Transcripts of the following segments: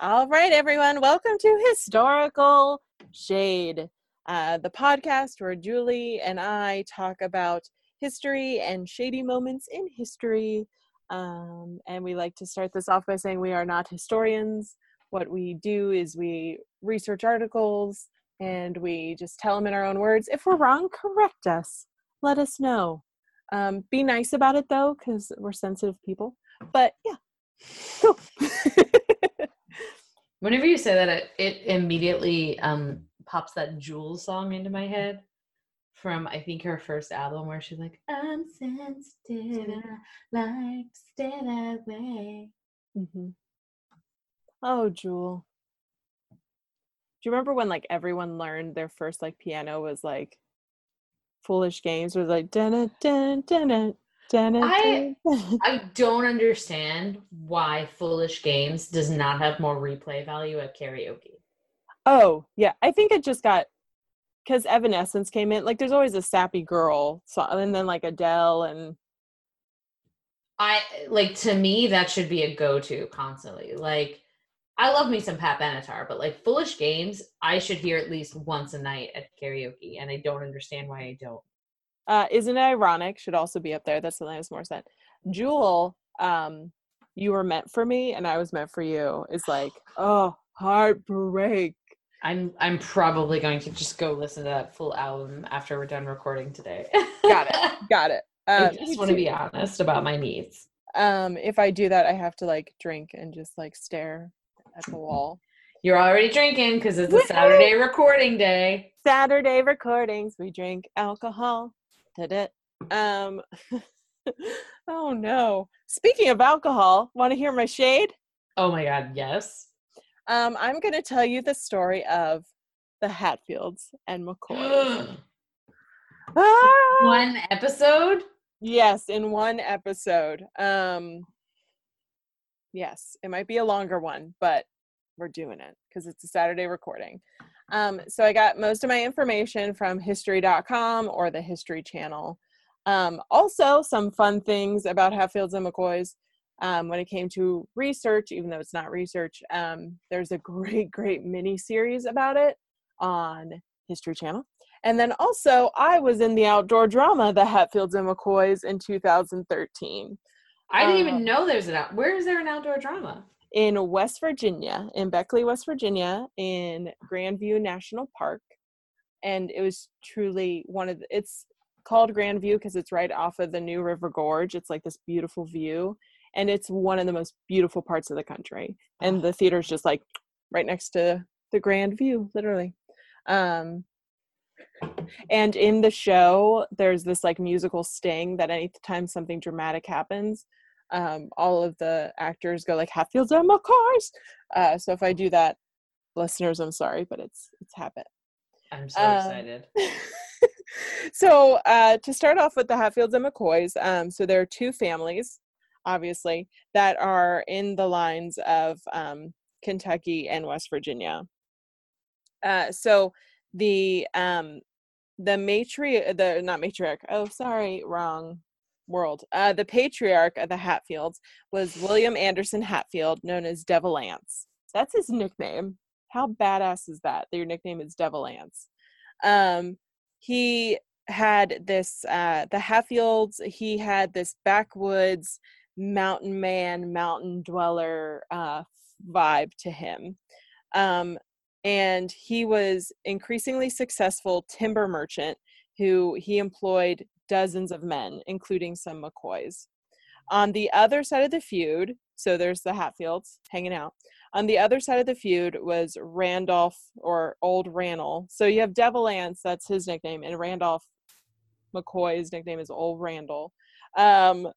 All right, everyone, welcome to Historical Shade, uh, the podcast where Julie and I talk about history and shady moments in history. Um, and we like to start this off by saying we are not historians. What we do is we research articles and we just tell them in our own words. If we're wrong, correct us. Let us know. Um, be nice about it though, because we're sensitive people. But yeah, cool. Whenever you say that, it, it immediately um, pops that Jewel's song into my head from I think her first album where she's like, "I'm sensitive, like stay that way." Mm-hmm. Oh, Jewel. Do you remember when like everyone learned their first like piano was like foolish games was like dun dun dun dun I- I don't understand why Foolish Games does not have more replay value at karaoke. Oh, yeah. I think it just got because Evanescence came in. Like, there's always a sappy girl song, and then like Adele, and I like to me that should be a go-to constantly. Like I love me some Pat Benatar, but like Foolish Games, I should hear at least once a night at karaoke, and I don't understand why I don't. Uh, isn't it ironic? Should also be up there. That's Alanis Morissette. Jewel, um, you were meant for me, and I was meant for you. Is like, oh, heartbreak. I'm I'm probably going to just go listen to that full album after we're done recording today. Got it. Got it. I Um, me just want to be honest about my needs. um if i do that i have to like drink and just like stare at the wall You're already drinking because it's a Saturday recording day. saturday recordings we drink alcohol did it um oh no speaking of alcohol want to hear my shade Oh my god, yes. um i'm going to tell you the story of the hatfields and mccoy Ah! One episode? yes in one episode um yes it might be a longer one but we're doing it because it's a saturday recording um so i got most of my information from history.com or the history channel um also some fun things about hatfields and mccoys um, when it came to research even though it's not research um, there's a great great mini series about it on history channel and then also, I was in the outdoor drama, The Hatfields and McCoys, in 2013 I didn't even know there's an out. Where is there an outdoor drama? In West Virginia, in Beckley, West Virginia, in Grandview National Park. And it was truly one of the, it's called Grandview because it's right off of the New River Gorge. It's like this beautiful view. And it's one of the most beautiful parts of the country. And the theater's just like right next to the Grand View, literally. Um, and in the show, there's this like musical sting that anytime something dramatic happens, um, all of the actors go like Hatfields and McCoys. Uh, so if I do that, listeners, I'm sorry, but it's it's habit. I'm so Um, excited. so uh, to start off with the Hatfields and McCoys, um, so there are two families, obviously, that are in the lines of um, Kentucky and West Virginia. Uh, so the um, the matri the not matriarch. Oh, sorry, wrong world. Uh, the patriarch of the Hatfields was William Anderson Hatfield, known as Devil Anse. That's his nickname. How badass is that? That your nickname is Devil Anse. Um, he had this uh the Hatfields, he had this backwoods mountain man, mountain dweller uh vibe to him. Um and he was increasingly successful timber merchant who he employed dozens of men, including some McCoys. On the other side of the feud, so there's the Hatfields hanging out. On the other side of the feud was Randolph or Old Randall. So you have Devil Anse, that's his nickname, and Randolph McCoy's nickname is Old Randall. Um,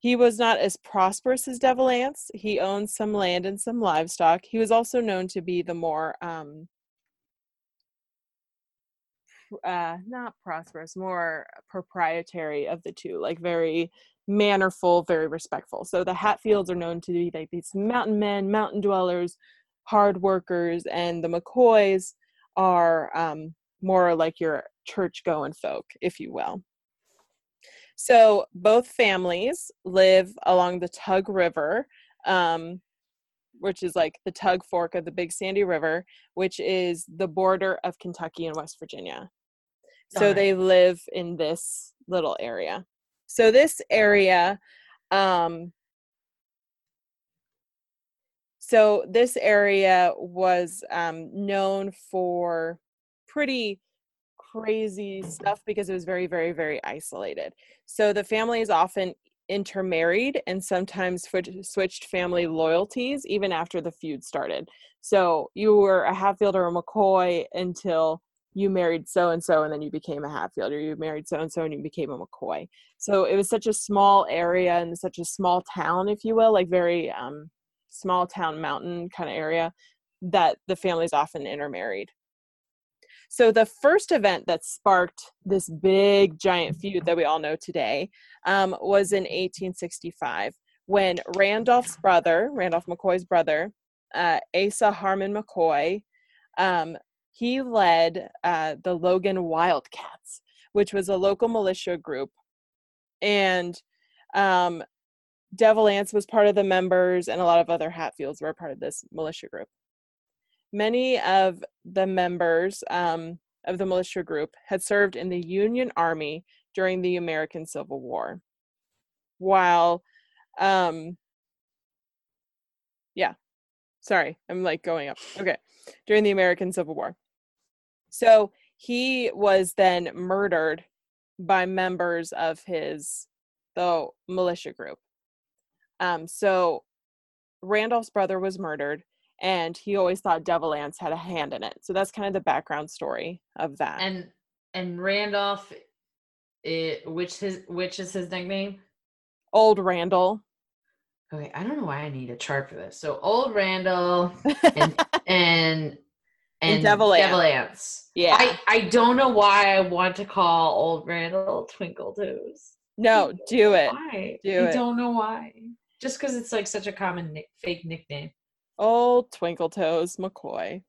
he was not as prosperous as Devil Anse. He owned some land and some livestock. He was also known to be the more um, uh, not prosperous, more proprietary of the two, like very mannerful, very respectful. So the Hatfields are known to be like these mountain men, mountain dwellers, hard workers, and the McCoys are um, more like your church going folk, if you will. So both families live along the Tug River. Um, which is like the tug fork of the Big Sandy River, which is the border of Kentucky and West Virginia. So it. they live in this little area. So this area, um, so this area was um, known for pretty crazy stuff because it was very, very, very isolated. So the families often intermarried and sometimes switch- switched family loyalties even after the feud started. So you were a Hatfield or a McCoy until you married so and so and then you became a Hatfield or you married so and so and you became a McCoy. So it was such a small area and such a small town, if you will, like very um, small town mountain kind of area that the families often intermarried. So the first event that sparked this big giant feud that we all know today um, was in 1865 when Randolph's brother, Randolph McCoy's brother, uh, Asa Harmon McCoy, um, he led uh, the Logan Wildcats, which was a local militia group, and um, Devil Anse was part of the members, and a lot of other Hatfields were part of this militia group. Many of the members um, of the militia group had served in the Union Army during the American Civil War. While, um, yeah, sorry, I'm like going up. Okay, during the American Civil War. So he was then murdered by members of his the militia group. Um, so Randolph's brother was murdered, and he always thought Devil Anse had a hand in it. So that's kind of the background story of that. And and Randolph, it, which his which is his nickname? Old Randall. Okay, I don't know why I need a chart for this. So old Randall and and and Devil Ant. Ants. Yeah. I I don't know why I want to call old Randall Twinkle Toes. no, do it. Why? Do I it. don't know why. Just because it's like such a common nick, fake nickname. Old Twinkle Toes McCoy.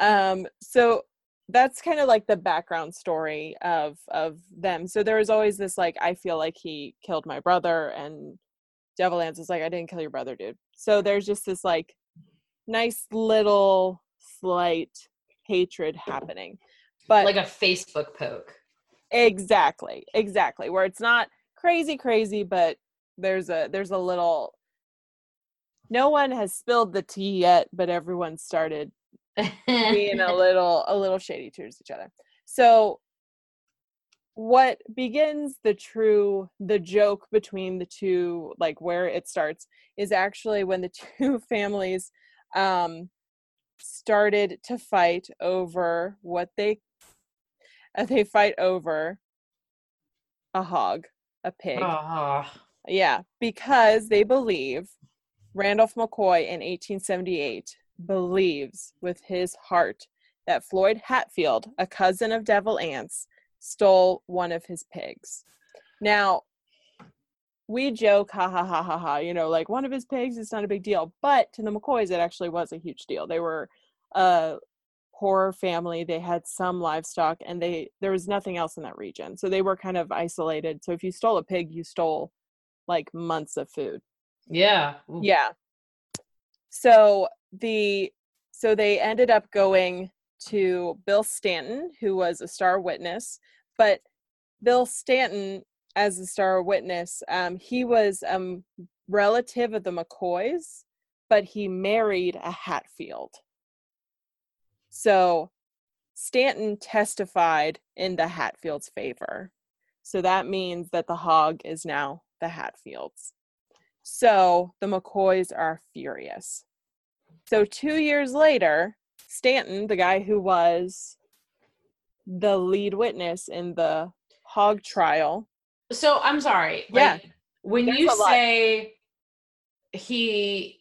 Um, so that's kind of like the background story of of them. So there was always this like, I feel like he killed my brother, and Devil Anse is like, I didn't kill your brother, dude. So there's just this like nice little slight hatred happening. But Like a Facebook poke. exactly, exactly, where it's not crazy, crazy, but there's a there's a little no one has spilled the tea yet, but everyone started being a little a little shady towards each other. So what begins the true the joke between the two like where it starts is actually when the two families um started to fight over what they uh, they fight over a hog a pig Ah. yeah, because they believe Randolph McCoy in 1878 believes with his heart that Floyd Hatfield, a cousin of Devil Anse, stole one of his pigs. Now, we joke, ha ha ha ha ha, you know, like one of his pigs is not a big deal. But to the McCoys, it actually was a huge deal. They were a poor family. They had some livestock and they there was nothing else in that region. So they were kind of isolated. So if you stole a pig, you stole like months of food. Yeah. Ooh. Yeah. So the so they ended up going to Bill Stanton, who was a star witness, but Bill Stanton, as a star witness, um, he was a um, relative of the McCoys, but he married a Hatfield. So Stanton testified in the Hatfields' favor. So that means that the hog is now the Hatfields. So the McCoys are furious. So two years later, Stanton, the guy who was the lead witness in the hog trial, So I'm sorry. Yeah. Like, when There's you say he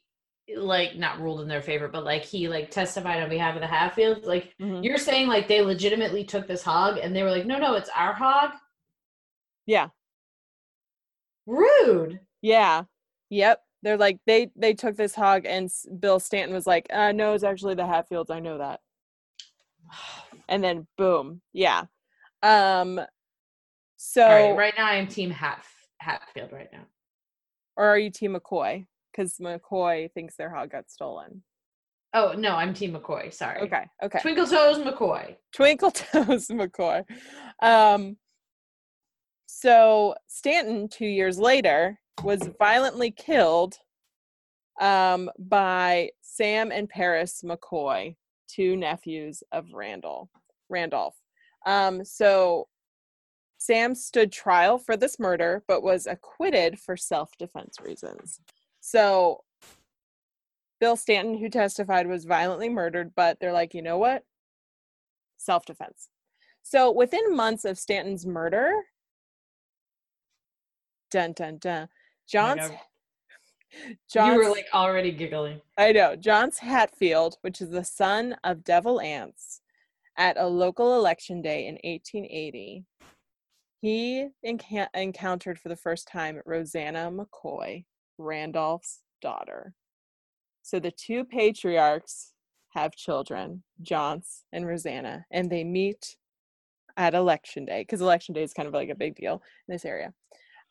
like not ruled in their favor, but like he like testified on behalf of the Hatfields, like Mhm. you're saying like they legitimately took this hog and they were like, no, no, it's our hog. yeah, Rude. yeah, yep. They're like they they took this hog, and Bill Stanton was like, uh, "No, it's actually the Hatfields. I know that." And then boom, yeah. Um, so right, right now I'm team Hat Hatfield right now. or are you Team McCoy? because McCoy thinks their hog got stolen. Oh no, I'm Team McCoy. Sorry. Okay, okay. Twinkle Toes McCoy. Twinkle Toes McCoy. Um, so Stanton, two years later, was violently killed um, by Sam and Paris McCoy, two nephews of Randall Randolph. Um, so Sam stood trial for this murder, but was acquitted for self-defense reasons. So Bill Stanton, who testified, was violently murdered, but they're like, you know what? Self-defense. So within months of Stanton's murder, dun dun dun, John's. John's, You were like already giggling. I know. Johns Hatfield, which is the son of Devil Anse, at a local election day in 1880, he encountered for the first time Rosanna McCoy, Randolph's daughter. So the two patriarchs have children, Johns and Rosanna, and they meet at election day because election day is kind of like a big deal in this area.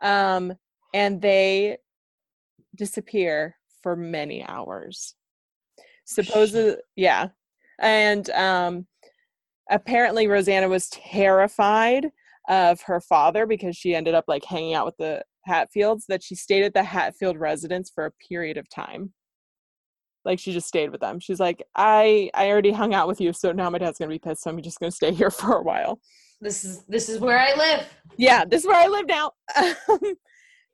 Um, and they disappear for many hours. Supposedly, yeah. And um, apparently, Rosanna was terrified of her father because she ended up like hanging out with the Hatfields, that she stayed at the Hatfield residence for a period of time. Like she just stayed with them. She's like, I I already hung out with you, so now my dad's gonna be pissed. So I'm just gonna stay here for a while. This is this is where I live. Yeah, this is where I live now.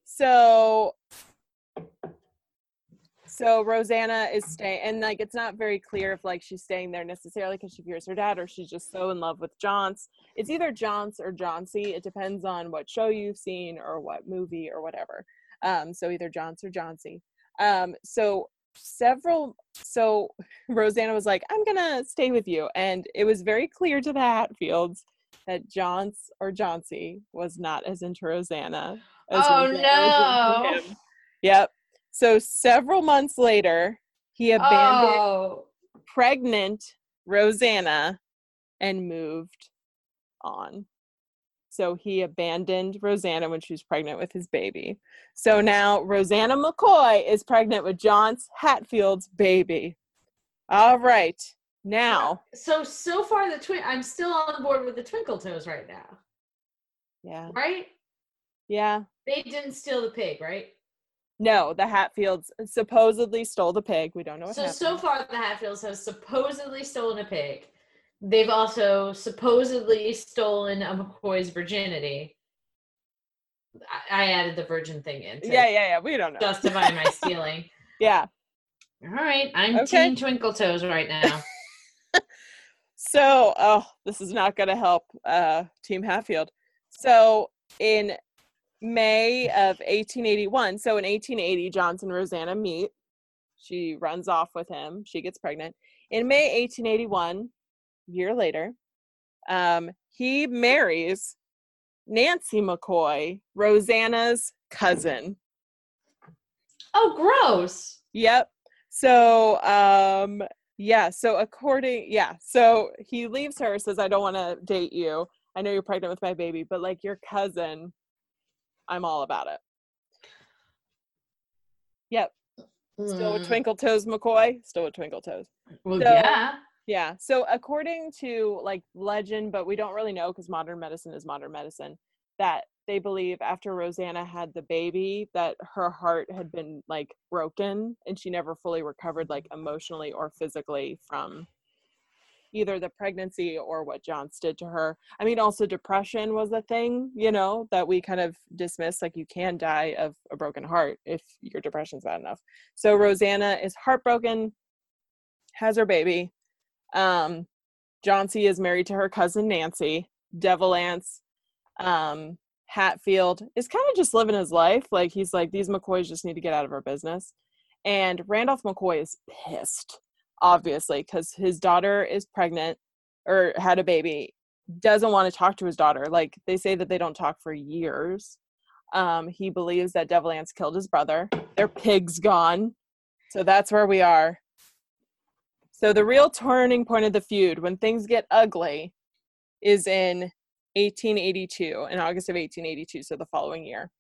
so so Rosanna is staying, and like it's not very clear if like she's staying there necessarily because she fears her dad, or she's just so in love with Johns. It's either Johns or Johnsy. It depends on what show you've seen or what movie or whatever. Um, so either Johns or Johnsy. Um, so several, so Rosanna was like, "I'm gonna stay with you," and it was very clear to the Hatfields that Johns or Johnsy was not as into Rosanna. As Oh, Rosanna no. into. Yep. So several months later, he abandoned Oh, pregnant Rosanna and moved on. So he abandoned Rosanna when she was pregnant with his baby. So now Rosanna McCoy is pregnant with Johns Hatfield's baby. All right. Now, so so far the twin. I'm still on board with the Twinkle Toes right now, yeah. right? Yeah. They didn't steal the pig, right? No, the Hatfields supposedly stole the pig. We don't know what So happened. so far the Hatfields have supposedly stolen a pig. They've also supposedly stolen a McCoy's virginity. I, I added the virgin thing in yeah, yeah, yeah. We don't know. justify my stealing. yeah. All right, I'm Okay. Team Twinkle Toes right now. So, oh, this is not going to help uh, Team Hatfield. So, in May of 1881, so in 1880, Johnson and Rosanna meet. She runs off with him. She gets pregnant. In May 1881, year later, um, he marries Nancy McCoy, Rosanna's cousin. oh, gross. Yep. So, um, yeah. So according, yeah. So he leaves her, says, "I don't want to date you. I know you're pregnant with my baby, but like your cousin, I'm all about it." Yep. Still with Mm, Twinkle Toes McCoy. Still with Twinkle Toes. Well, So- yeah. Yeah. So according to like legend, but we don't really know because modern medicine is modern medicine, that they believe after Rosanna had the baby that her heart had been like broken and she never fully recovered like emotionally or physically from either the pregnancy or what Johns did to her. I mean also depression was a thing, you know, that we kind of dismiss like you can die of a broken heart if your depression's bad enough. So Rosanna is heartbroken, has her baby. Um, Johnsy is married to her cousin Nancy. Devil Anse, um, Hatfield is kind of just living his life. Like he's like, these McCoys just need to get out of our business. And Randolph McCoy is pissed, obviously, because his daughter is pregnant or had a baby. Doesn't want to talk to his daughter. Like they say that they don't talk for years. Um, he believes that Devil Anse killed his brother. Their pig's gone. So that's where we are. So the real turning point of the feud, when things get ugly, is in 1882, in August of 1882, so the following year.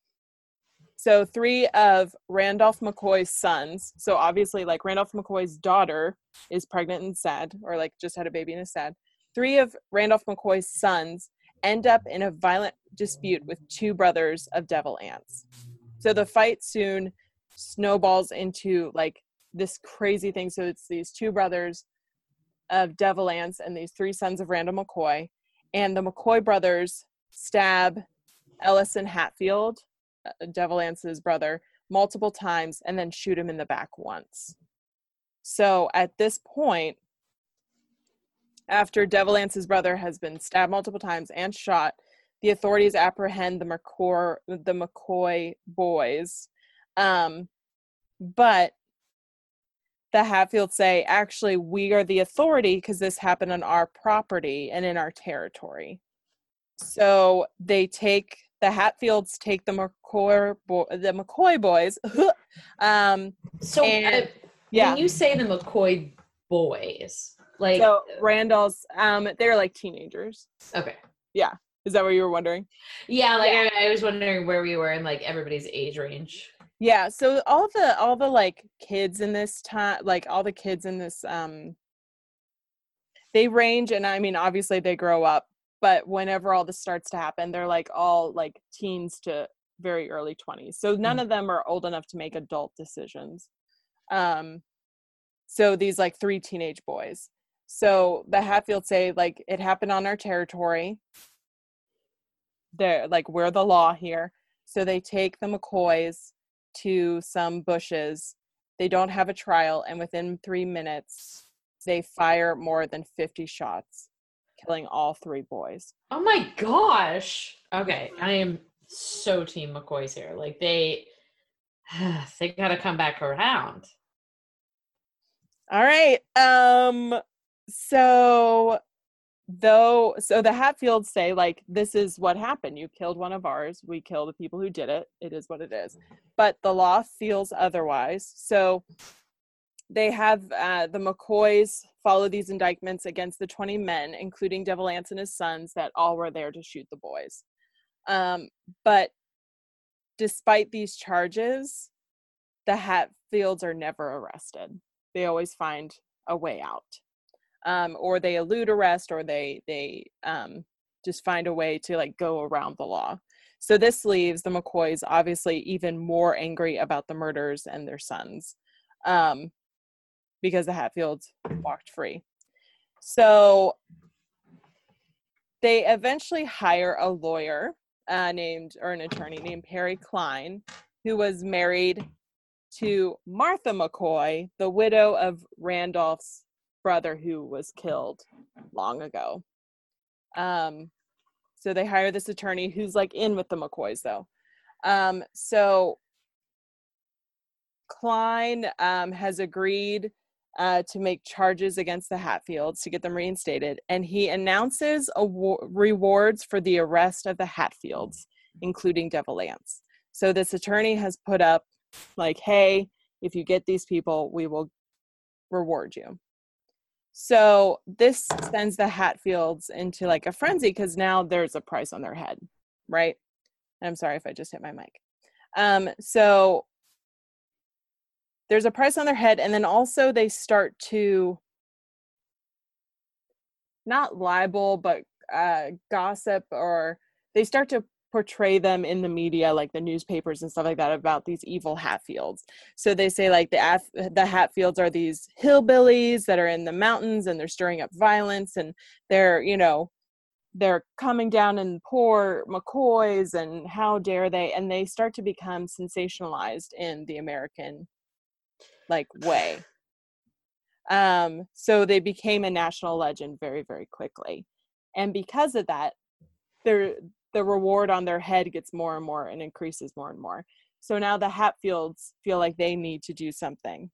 So three of Randolph McCoy's sons. So obviously, like Randolph McCoy's daughter is pregnant and sad, or like just had a baby and is sad. Three of Randolph McCoy's sons end up in a violent dispute with two brothers of devil anse. So the fight soon snowballs into like this crazy thing. So it's these two brothers of devil anse and these three sons of Randall McCoy. And the McCoy brothers stab Ellison Hatfield, Devil Anse's brother, multiple times and then shoot him in the back once. So at this point, after Devil Anse's brother has been stabbed multiple times and shot, the authorities apprehend the McCoy, the McCoy boys. Um, but the Hatfields say, actually, we are the authority because this happened on our property and in our territory. So they take the Hatfields take the McCoy bo- the McCoy boys. um, so and, uh, yeah, when you say the McCoy boys, like so Randall's, um, they're like teenagers. Okay. Yeah. Is that what you were wondering? Yeah, like yeah. I, I was wondering where we were in like everybody's age range. Yeah, so all the all the like kids in this time, like all the kids in this, um, they range, and I mean, obviously they grow up, but whenever all this starts to happen, they're like all like teens to very early twenties. So none mm. of them are old enough to make adult decisions. Um, so these like three teenage boys. So the Hatfields say like it happened on our territory. They're like we're the law here. So they take the McCoys to some bushes. They don't have a trial, and within three minutes, they fire more than 50 shots, killing all three boys. Oh my gosh. Okay, I am so team McCoy's here. Like they they gotta come back around. All right. Um so though so the hatfields say like this is what happened you killed one of ours we kill the people who did it it is what it is but the law feels otherwise so they have uh, the mccoys follow these indictments against the 20 men including devil anse and his sons that all were there to shoot the boys. Um, but despite these charges the hatfields are never arrested. They always find a way out. Um, or they elude arrest or they they um, just find a way to like go around the law. So this leaves the mccoys obviously even more angry about the murders and their sons. Um, because the hatfields walked free so they eventually hire a lawyer uh, named or an attorney named perry Cline, who was married to martha mccoy the widow of randolph's brother who was killed long ago. Um, so they hire this attorney who's like in with the McCoys though. Um, so Cline um, has agreed uh, to make charges against the Hatfields to get them reinstated, and he announces rewards for the arrest of the Hatfields, including Devil Anse. So this attorney has put up, like, hey, if you get these people, we will reward you. So this sends the Hatfields into like a frenzy because now there's a price on their head, right? And I'm sorry if I just hit my mic. Um, so there's a price on their head, and then also they start to not libel, but uh, gossip, or they start to portray them in the media like the newspapers and stuff like that about these evil hatfields. So they say like the the hatfields are these hillbillies that are in the mountains and they're stirring up violence and they're you know they're coming down and poor mccoys and how dare they? And they start to become sensationalized in the american like way um so they became a national legend very very quickly and because of that they're the reward on their head gets more and more and increases more and more. So now the Hatfields feel like they need to do something.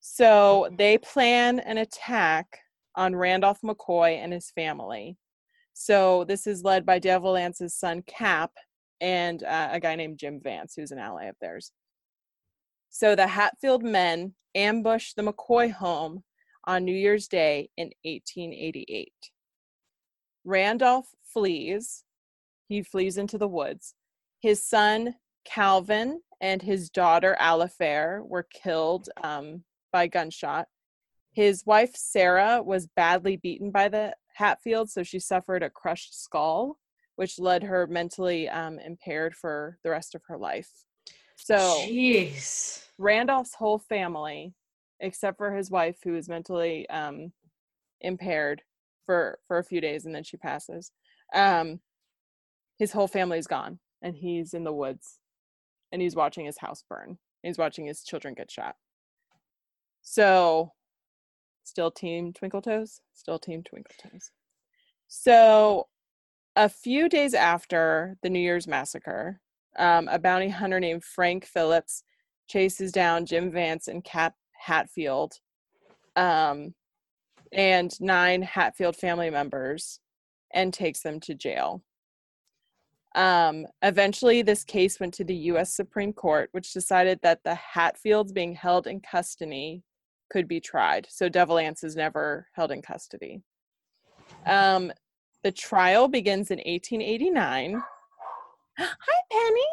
So they plan an attack on Randolph McCoy and his family. So this is led by Devil Anse's son Cap and uh, a guy named Jim Vance, who's an ally of theirs. So the Hatfield men ambush the McCoy home on New Year's Day in 1888. Randolph flees he flees into the woods. His son, Calvin and his daughter Alifair were killed um, by gunshot. His wife Sarah was badly beaten by the Hatfields, so she suffered a crushed skull, which led her mentally um, impaired for the rest of her life. So, Jeez. Randolph's whole family, except for his wife, who is mentally um, impaired for for a few days, and then she passes. Um, his whole family's gone, and he's in the woods, and he's watching his house burn. He's watching his children get shot. So, still Team Twinkle Toes, still Team Twinkle Toes. So, a few days after the New Year's massacre, um, a bounty hunter named Frank Phillips chases down Jim Vance and Cap Hatfield um, and nine Hatfield family members and takes them to jail. Um, eventually, this case went to the U.S. Supreme Court, which decided that the Hatfields being held in custody could be tried. So Devil Anse is never held in custody. Um, the trial begins in 1889. Hi, Penny.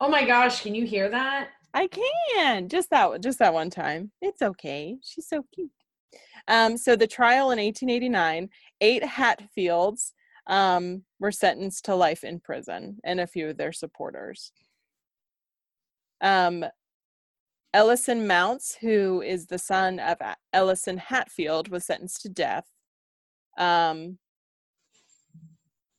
Oh my gosh, can you hear that? I can just that just that one time. It's okay. She's so cute. Um, so the trial in 1889, eight Hatfields um, were sentenced to life in prison, and a few of their supporters. Um, Ellison Mounts, who is the son of Ellison Hatfield, was sentenced to death. Um,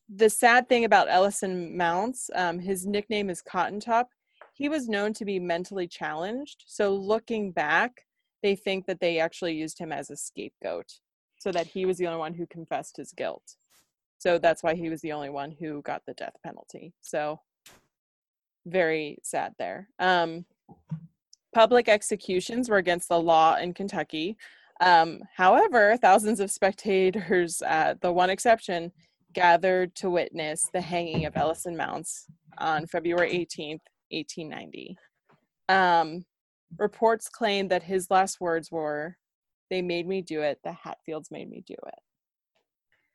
the sad thing about Ellison Mounts, um, his nickname is Cotton Top. He was known to be mentally challenged. So looking back, they think that they actually used him as a scapegoat so that he was the only one who confessed his guilt. So that's why he was the only one who got the death penalty. So very sad there. Um, public executions were against the law in Kentucky. Um, however, thousands of spectators, uh, the one exception, gathered to witness the hanging of Ellison Mounts on February 18th, 1890. Um, reports claim that his last words were, They made me do it, the Hatfields made me do it.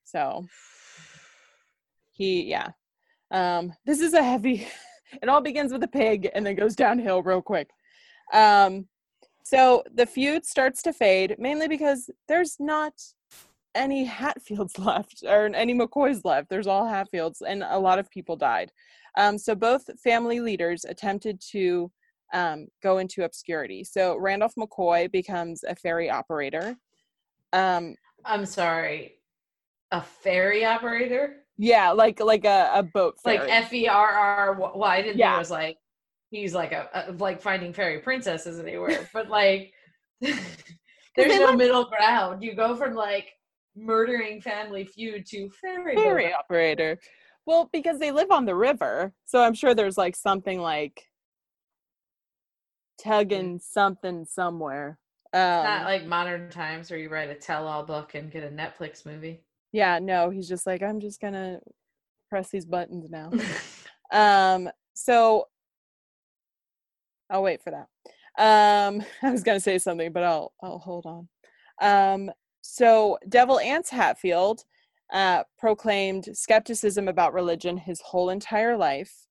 So he, yeah. Um, this is a heavy, it all begins with a pig and then goes downhill real quick. Um, so the feud starts to fade mainly because there's not any Hatfields left or any McCoys left. There's all Hatfields, and a lot of people died. Um, so both family leaders attempted to um, go into obscurity. So Randolph McCoy becomes a ferry operator. Um, I'm sorry, a ferry operator? Yeah, like like a, a boat ferry. Like F E R R. Well, I didn't yeah. think it was like he's like a, a like finding fairy princesses anywhere, but like there's no middle ground. You go from like murdering family feud to ferry ferry operator. Well, because they live on the river, so I'm sure there's like something like tugging something somewhere. Um, not like modern times where you write a tell-all book and get a Netflix movie. Yeah, no, he's just like I'm just gonna press these buttons now. um, so I'll wait for that. Um, I was gonna say something, but I'll I'll hold on. Um, so Devil Anse Hatfield uh, proclaimed skepticism about religion his whole entire life,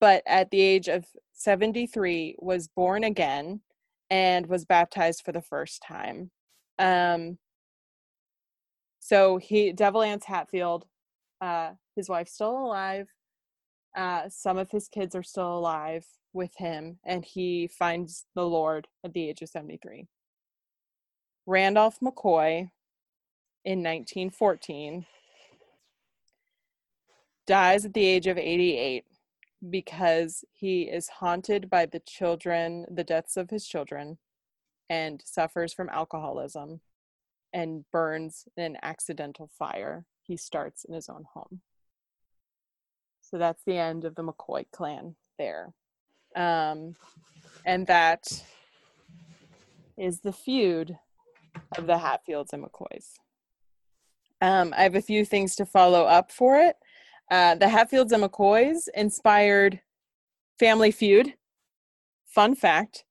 but at the age of 73 was born again and was baptized for the first time. Um, so he Devil Anse Hatfield, uh, his wife's still alive. Uh, some of his kids are still alive with him, and he finds the Lord at the age of 73. Randolph McCoy in 1914 dies at the age of 88 because he is haunted by the children, the deaths of his children, and suffers from alcoholism and burns in an accidental fire he starts in his own home. So that's the end of the McCoy clan there. Um, and that is the feud of the Hatfields and McCoys. Um, I have a few things to follow up for it. Uh, the Hatfields and McCoys inspired Family Feud. Fun fact.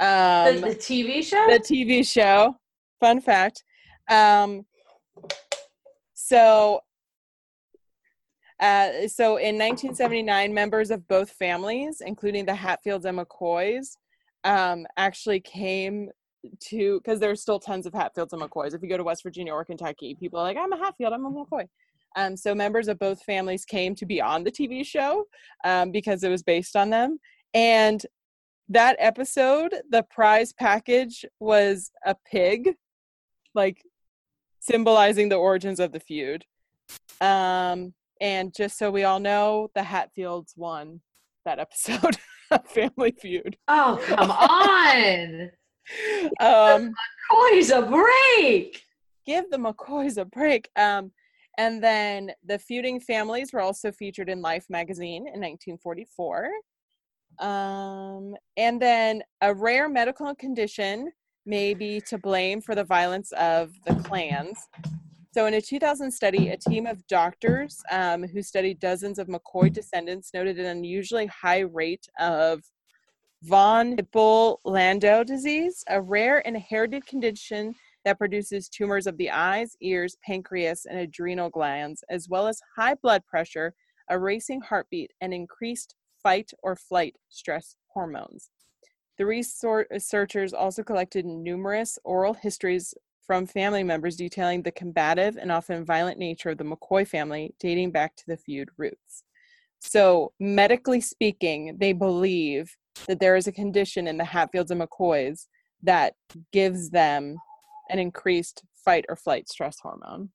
Um, the, the, TV show? The TV show. Fun fact. Um, so Uh, so in 1979, members of both families, including the Hatfields and McCoys, um, actually came to because there's still tons of Hatfields and McCoys. If you go to West Virginia or Kentucky, people are like, "I'm a Hatfield, I'm a McCoy." Um, so members of both families came to be on the TV show um, because it was based on them. And that episode, the prize package was a pig, like symbolizing the origins of the feud. Um, and just so we all know, the Hatfields won that episode of Family Feud. Oh, come on. Um, McCoy's a break. Give the McCoys a break. Um, and then the feuding families were also featured in Life magazine in 1944. Um, and then a rare medical condition may be to blame for the violence of the clans. So, in a 2000 study, a team of doctors um, who studied dozens of McCoy descendants noted an unusually high rate of von Hippel-Lindau disease, a rare inherited condition that produces tumors of the eyes, ears, pancreas, and adrenal glands, as well as high blood pressure, a racing heartbeat, and increased fight or flight stress hormones. The researchers also collected numerous oral histories from family members detailing the combative and often violent nature of the McCoy family dating back to the feud roots. So, medically speaking, they believe that there is a condition in the Hatfields and McCoys that gives them an increased fight or flight stress hormone.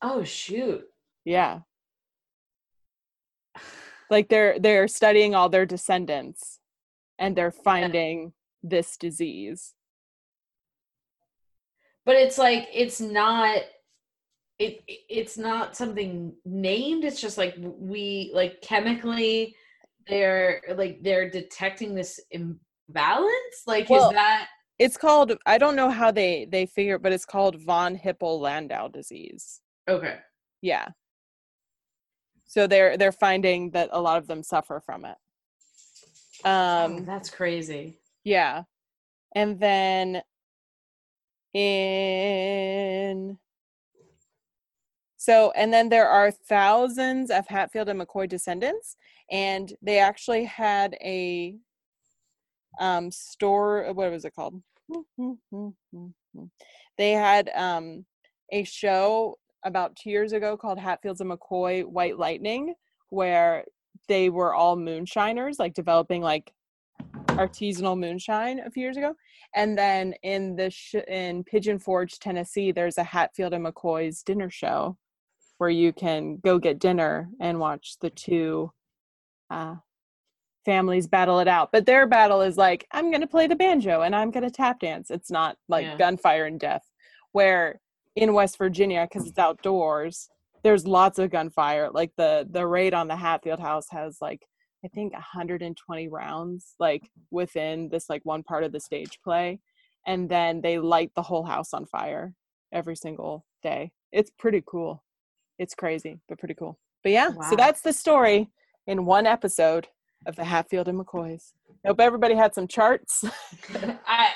Oh shoot. Yeah. Like they're they're studying all their descendants and they're finding this disease. But it's like it's not it it's not something named it's just like we like chemically they're like they're detecting this imbalance? Like well, is that it's called i don't know how they they figure but it's called von hippel-lindau disease. Okay. Yeah. So they're they're finding that a lot of them suffer from it. Um oh, that's crazy. yeah. And then in so and then there are thousands of hatfield and mccoy descendants and they actually had a um store what was it called? They had um a show about two years ago called hatfields and mccoy white lightning where they were all moonshiners like developing like artisanal moonshine a few years ago. And then in the sh- in pigeon forge tennessee there's a hatfield and mccoy's dinner show where you can go get dinner and watch the two uh, families battle it out. But their battle is like, I'm going to play the banjo and I'm going to tap dance. It's not like yeah. gunfire and death. Where in West Virginia, because it's outdoors, there's lots of gunfire. Like the the raid on the Hatfield house has like I think 120 rounds like within this like one part of the stage play, and then they light the whole house on fire every single day. It's pretty cool. It's crazy, but pretty cool. But yeah, wow. so that's the story in one episode of the Hatfield and McCoys. Hope everybody had some charts. I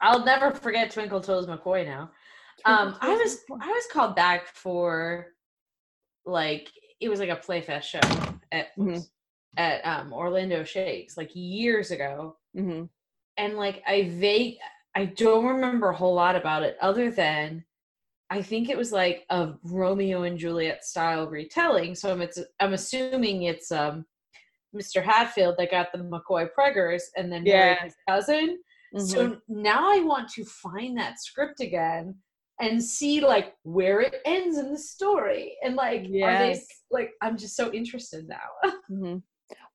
I'll never forget Twinkle Toes McCoy now. Um, I was I was called back for like it was like a playfest show at mm-hmm. at um, Orlando Shakes like years ago, mm-hmm. and like I vague I don't remember a whole lot about it other than I think it was like a Romeo and Juliet style retelling. So I'm it's I'm assuming it's um Mr. Hatfield that got the McCoy Preggers and then yeah. married his cousin. Mm-hmm. So now I want to find that script again and see like where it ends in the story and like yes. are they like I'm just so interested now. mm-hmm.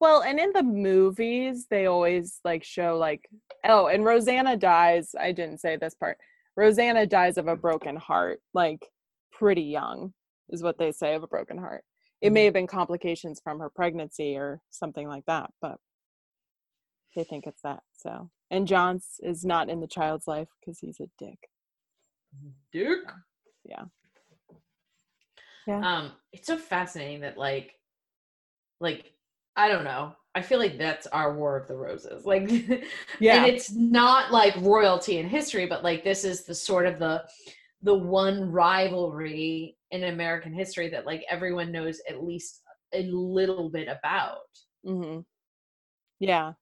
Well, and in the movies they always like show like oh, and Rosanna dies. I didn't say this part. Rosanna dies of a broken heart, like pretty young, is what they say of a broken heart. It may mm-hmm. have been complications from her pregnancy or something like that but they think it's that so. And Johnse is not in the child's life because he's a dick. Dick yeah. Yeah. Um it's so fascinating that like like i don't know i feel like that's our war of the roses like yeah and it's not like royalty in history but like this is the sort of the the one rivalry in American history that like everyone knows at least a little bit about. Mm-hmm. Yeah.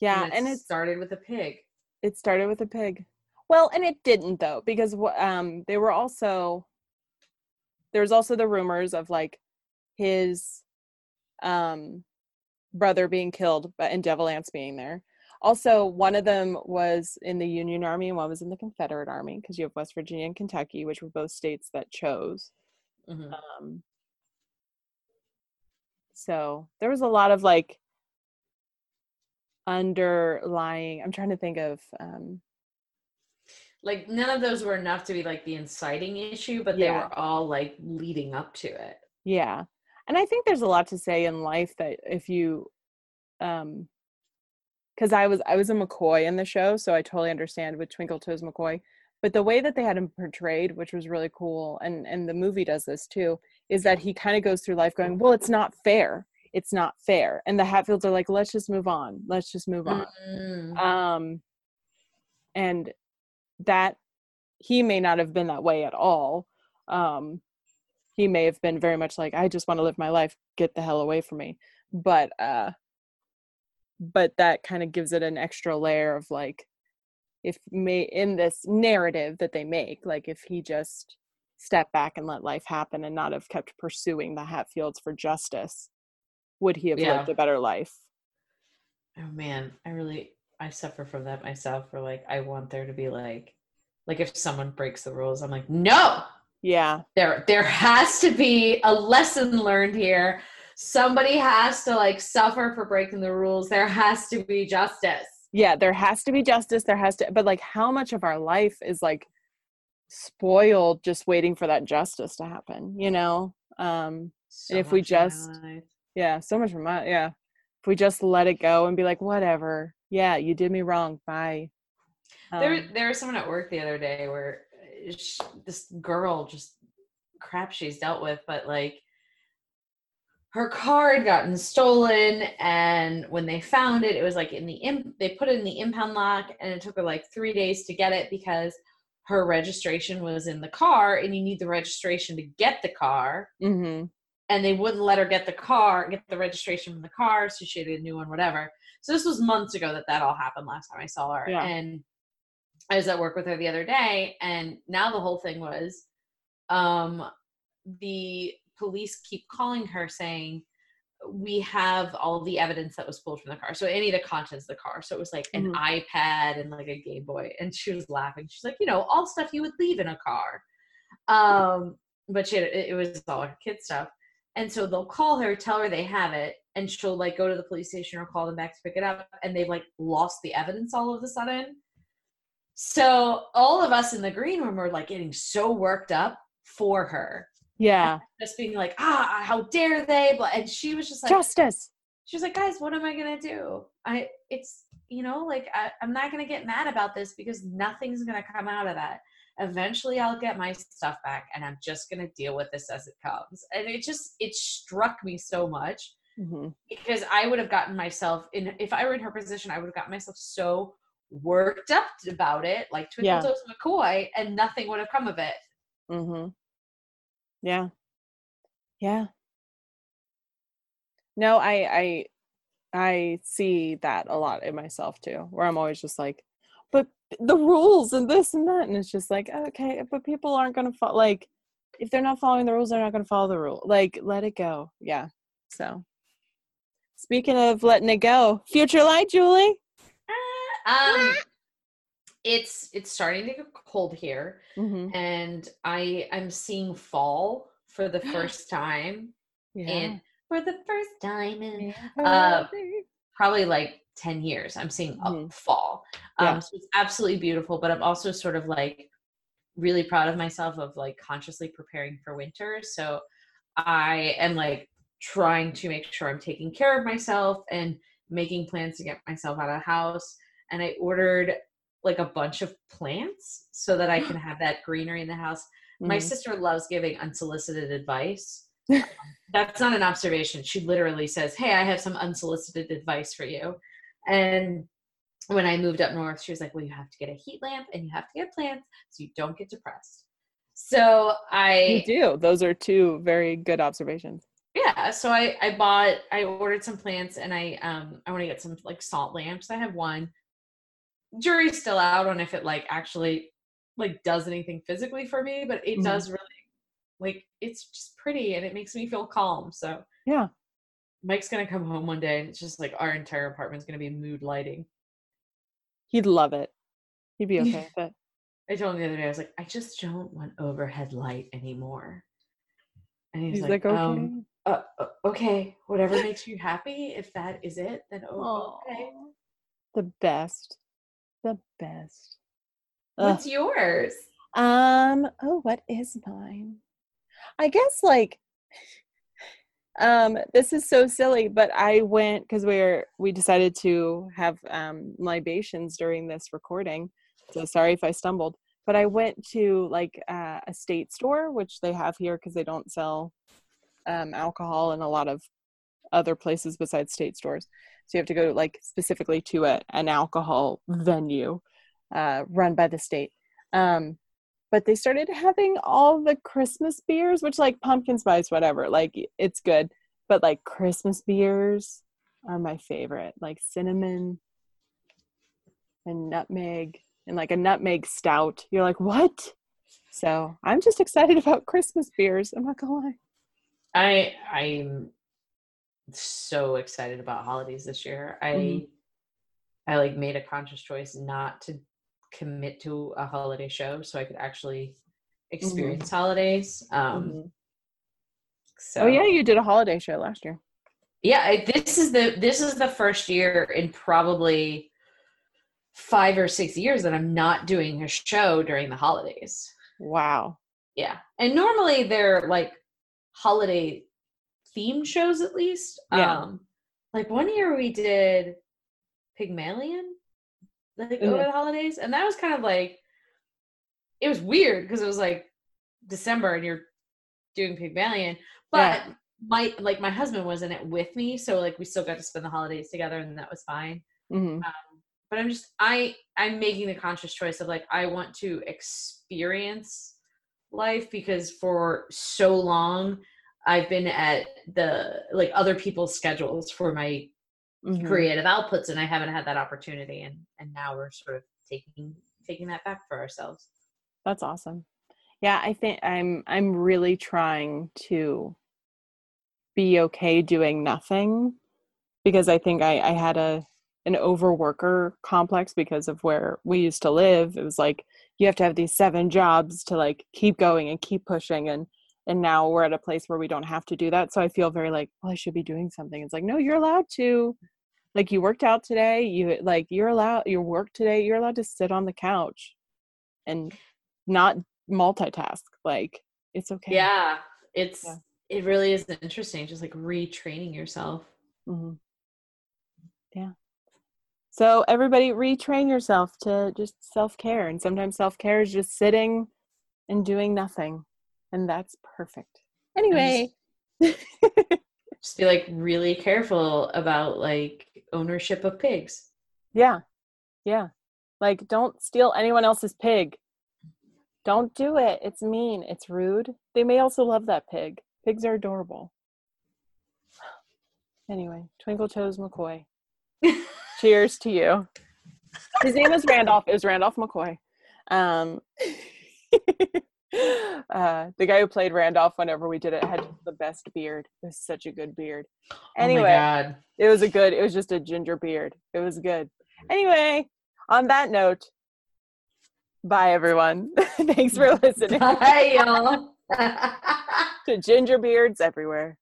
Yeah, and, and it it's started with a pig. it started with a pig. Well, and it didn't though, because um, they were also there was also the rumors of like his um brother being killed, but and Devil Anse being there. Also, one of them was in the Union Army and one was in the Confederate Army because you have West Virginia and Kentucky, which were both states that chose. Mhm. Um, so there was a lot of like underlying. I'm trying to think of. Um, Like none of those were enough to be like the inciting issue, but they were all like leading up to it. yeah, and I think there's a lot to say in life that if you, um, because I was I was a McCoy in the show, so I totally understand with Twinkle Toes McCoy. But the way that they had him portrayed, which was really cool, and and the movie does this too, is that he kind of goes through life going, well, it's not fair. It's not fair. And the Hatfields are like, let's just move on. Let's just move on. Mm. um and that he may not have been that way at all um he may have been very much like i just want to live my life get the hell away from me but uh but that kind of gives it an extra layer of like if may in this narrative that they make like if he just stepped back and let life happen and not have kept pursuing the hatfields for justice would he have Yeah. lived a better life Oh man, I really I suffer from that myself. Where like I want there to be like, like if someone breaks the rules, I'm like, no, yeah. There there has to be a lesson learned here. Somebody has to like suffer for breaking the rules. There has to be justice. yeah there has to be justice. There has to but like how much of our life is like spoiled just waiting for that justice to happen you know? Um So if we much in my just- yeah so much from my yeah. If we just let it go and be like whatever. Yeah you did me wrong. Bye. There Um, there was someone at work the other day where uh, sh this girl just crap she's dealt with, but like her car had gotten stolen and when they found it it was like in the imp- they put it in the impound lock and it took her like three days to get it because her registration was in the car and you need the registration to get the car mhm. and they wouldn't let her get the car get the registration from the car so she had a new one whatever so this was months ago that that all happened last time i saw her Yeah. and i was at work with her the other day and now the whole thing was um the police keep calling her saying we have all the evidence that was pulled from the car. So any of the contents of the car. So it was like an Mhm. ipad and like a game boy and she was laughing. She's like you know all stuff you would leave in a car. Um but she had, it it was all her kid stuff. And so they'll call her, tell her they have it, and she'll like go to the police station or call them back to pick it up, and they've like lost the evidence all of a sudden. So all of us in the green room were like getting so worked up for her, yeah just being like, ah, how dare they? But and she was just like, justice she was like, guys, what am I gonna do? I it's you know like I, I'm not gonna get mad about this because nothing's gonna come out of that. Eventually, I'll get my stuff back, and I'm just gonna deal with this as it comes. And it just it struck me so much Mhm. because I would have gotten myself in if I were in her position, I would have gotten myself so worked up about it, like Twinkle Yeah. Toes McCoy, and nothing would have come of it. Mhm. Yeah. Yeah. No, I I I see that a lot in myself too, where I'm always just like, but the rules and this and that, and it's just like, okay, but people aren't gonna follow. Like, if they're not following the rules, they're not gonna follow the rule. Like, let it go. Yeah. So, speaking of letting it go, future light, Julie. Um, it's it's starting to get cold here. Mm-hmm. and I I'm seeing fall for the first time Yeah. in for the first time in uh, probably like 10 years. I'm seeing a Mhm. fall. Um Yeah. so it's absolutely beautiful, but I'm also sort of like really proud of myself of like consciously preparing for winter. So I am like trying to make sure I'm taking care of myself and making plans to get myself out of the house. And I ordered like a bunch of plants so that I can have that greenery in the house. My Mhm. sister loves giving unsolicited advice. That's not an observation. She literally says, Hey, I have some unsolicited advice for you. And when I moved up north, she was like, "Well, you have to get a heat lamp and you have to get plants so you don't get depressed." So I You do. Those are two very good observations. yeah, so I I bought I ordered some plants and I um I want to get some like salt lamps. I have one. Jury's still out on if it like actually like does anything physically for me, but it Mhm. does really like it's just pretty and it makes me feel calm. So Yeah. Mike's gonna come home one day and it's just like our entire apartment's gonna be mood lighting. He'd love it. He'd be okay with it. I told him the other day, I was like, I just don't want overhead light anymore. And he's, He's like, like, okay. um, uh, uh, okay, whatever makes you happy. If that is it, then oh, okay. The best. The best. Ugh. What's yours? Um, oh, what is mine? I guess like um this is so silly, but I went because we're we decided to have um libations during this recording. So sorry if I stumbled. But I went to like uh, a state store, which they have here because they don't sell um alcohol in a lot of other places besides state stores. So you have to go like specifically to a, an alcohol venue uh, run by the state. Um, but they started having all the Christmas beers, which like pumpkin spice, whatever, like it's good. But like Christmas beers are my favorite, like cinnamon and nutmeg and like a nutmeg stout. You're like, what? So I'm just excited about Christmas beers. I'm not gonna lie. I I'm so excited about holidays this year. I Mhm. I like made a conscious choice not to commit to a holiday show so I could actually experience holidays. Um Mhm. so Oh yeah, you did a holiday show last year. yeah I, this is the this is the first year in probably five or six years that i'm not doing a show during the holidays Wow. yeah and normally they're like holiday themed shows at least Yeah. um like one year we did pygmalion like over Mhm. the holidays and that was kind of like it was weird because it was like december and you're doing pygmalion but Yeah. my like my husband was in it with me so like we still got to spend the holidays together and that was fine hmm but i'm just i i'm making the conscious choice of like i want to experience life because for so long i've been at the like other people's schedules for my Mhm. creative outputs and i haven't had that opportunity and and now we're sort of taking taking that back for ourselves That's awesome. Yeah, I think I'm I'm really trying to be okay doing nothing because I think I, I had a an overworker complex because of where we used to live. It was like you have to have these seven jobs to like keep going and keep pushing and and now we're at a place where we don't have to do that. So I feel very like, well, I should be doing something. It's like, no, you're allowed to. Like you worked out today, you like you're allowed your work today, you're allowed to sit on the couch and not multitask. Like it's okay. yeah it's Yeah. it really is interesting just like retraining yourself hmm Yeah. So everybody retrain yourself to just self-care and sometimes self-care is just sitting and doing nothing and that's perfect. Anyway, just be like really careful about like ownership of pigs yeah. Yeah. Like don't steal anyone else's pig. Don't do it. It's mean. It's rude. They may also love that pig. Pigs are adorable. Anyway, Twinkle Toes McCoy. Cheers to you. His name is Randolph. Is Randolph McCoy. Um, uh, the guy who played Randolph whenever we did it had the best beard. It was such a good beard. oh Anyway, god it was a good. It was just a ginger beard. It was good. Anyway, on that note, bye everyone. Thanks for listening Bye, y'all. to Ginger Beards everywhere.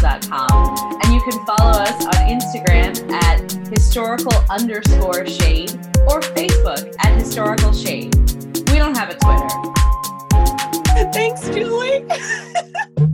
gmail.com. And you can follow us on Instagram at historical underscore shade or Facebook at historical shade. We don't have a Twitter. Thanks, Julie.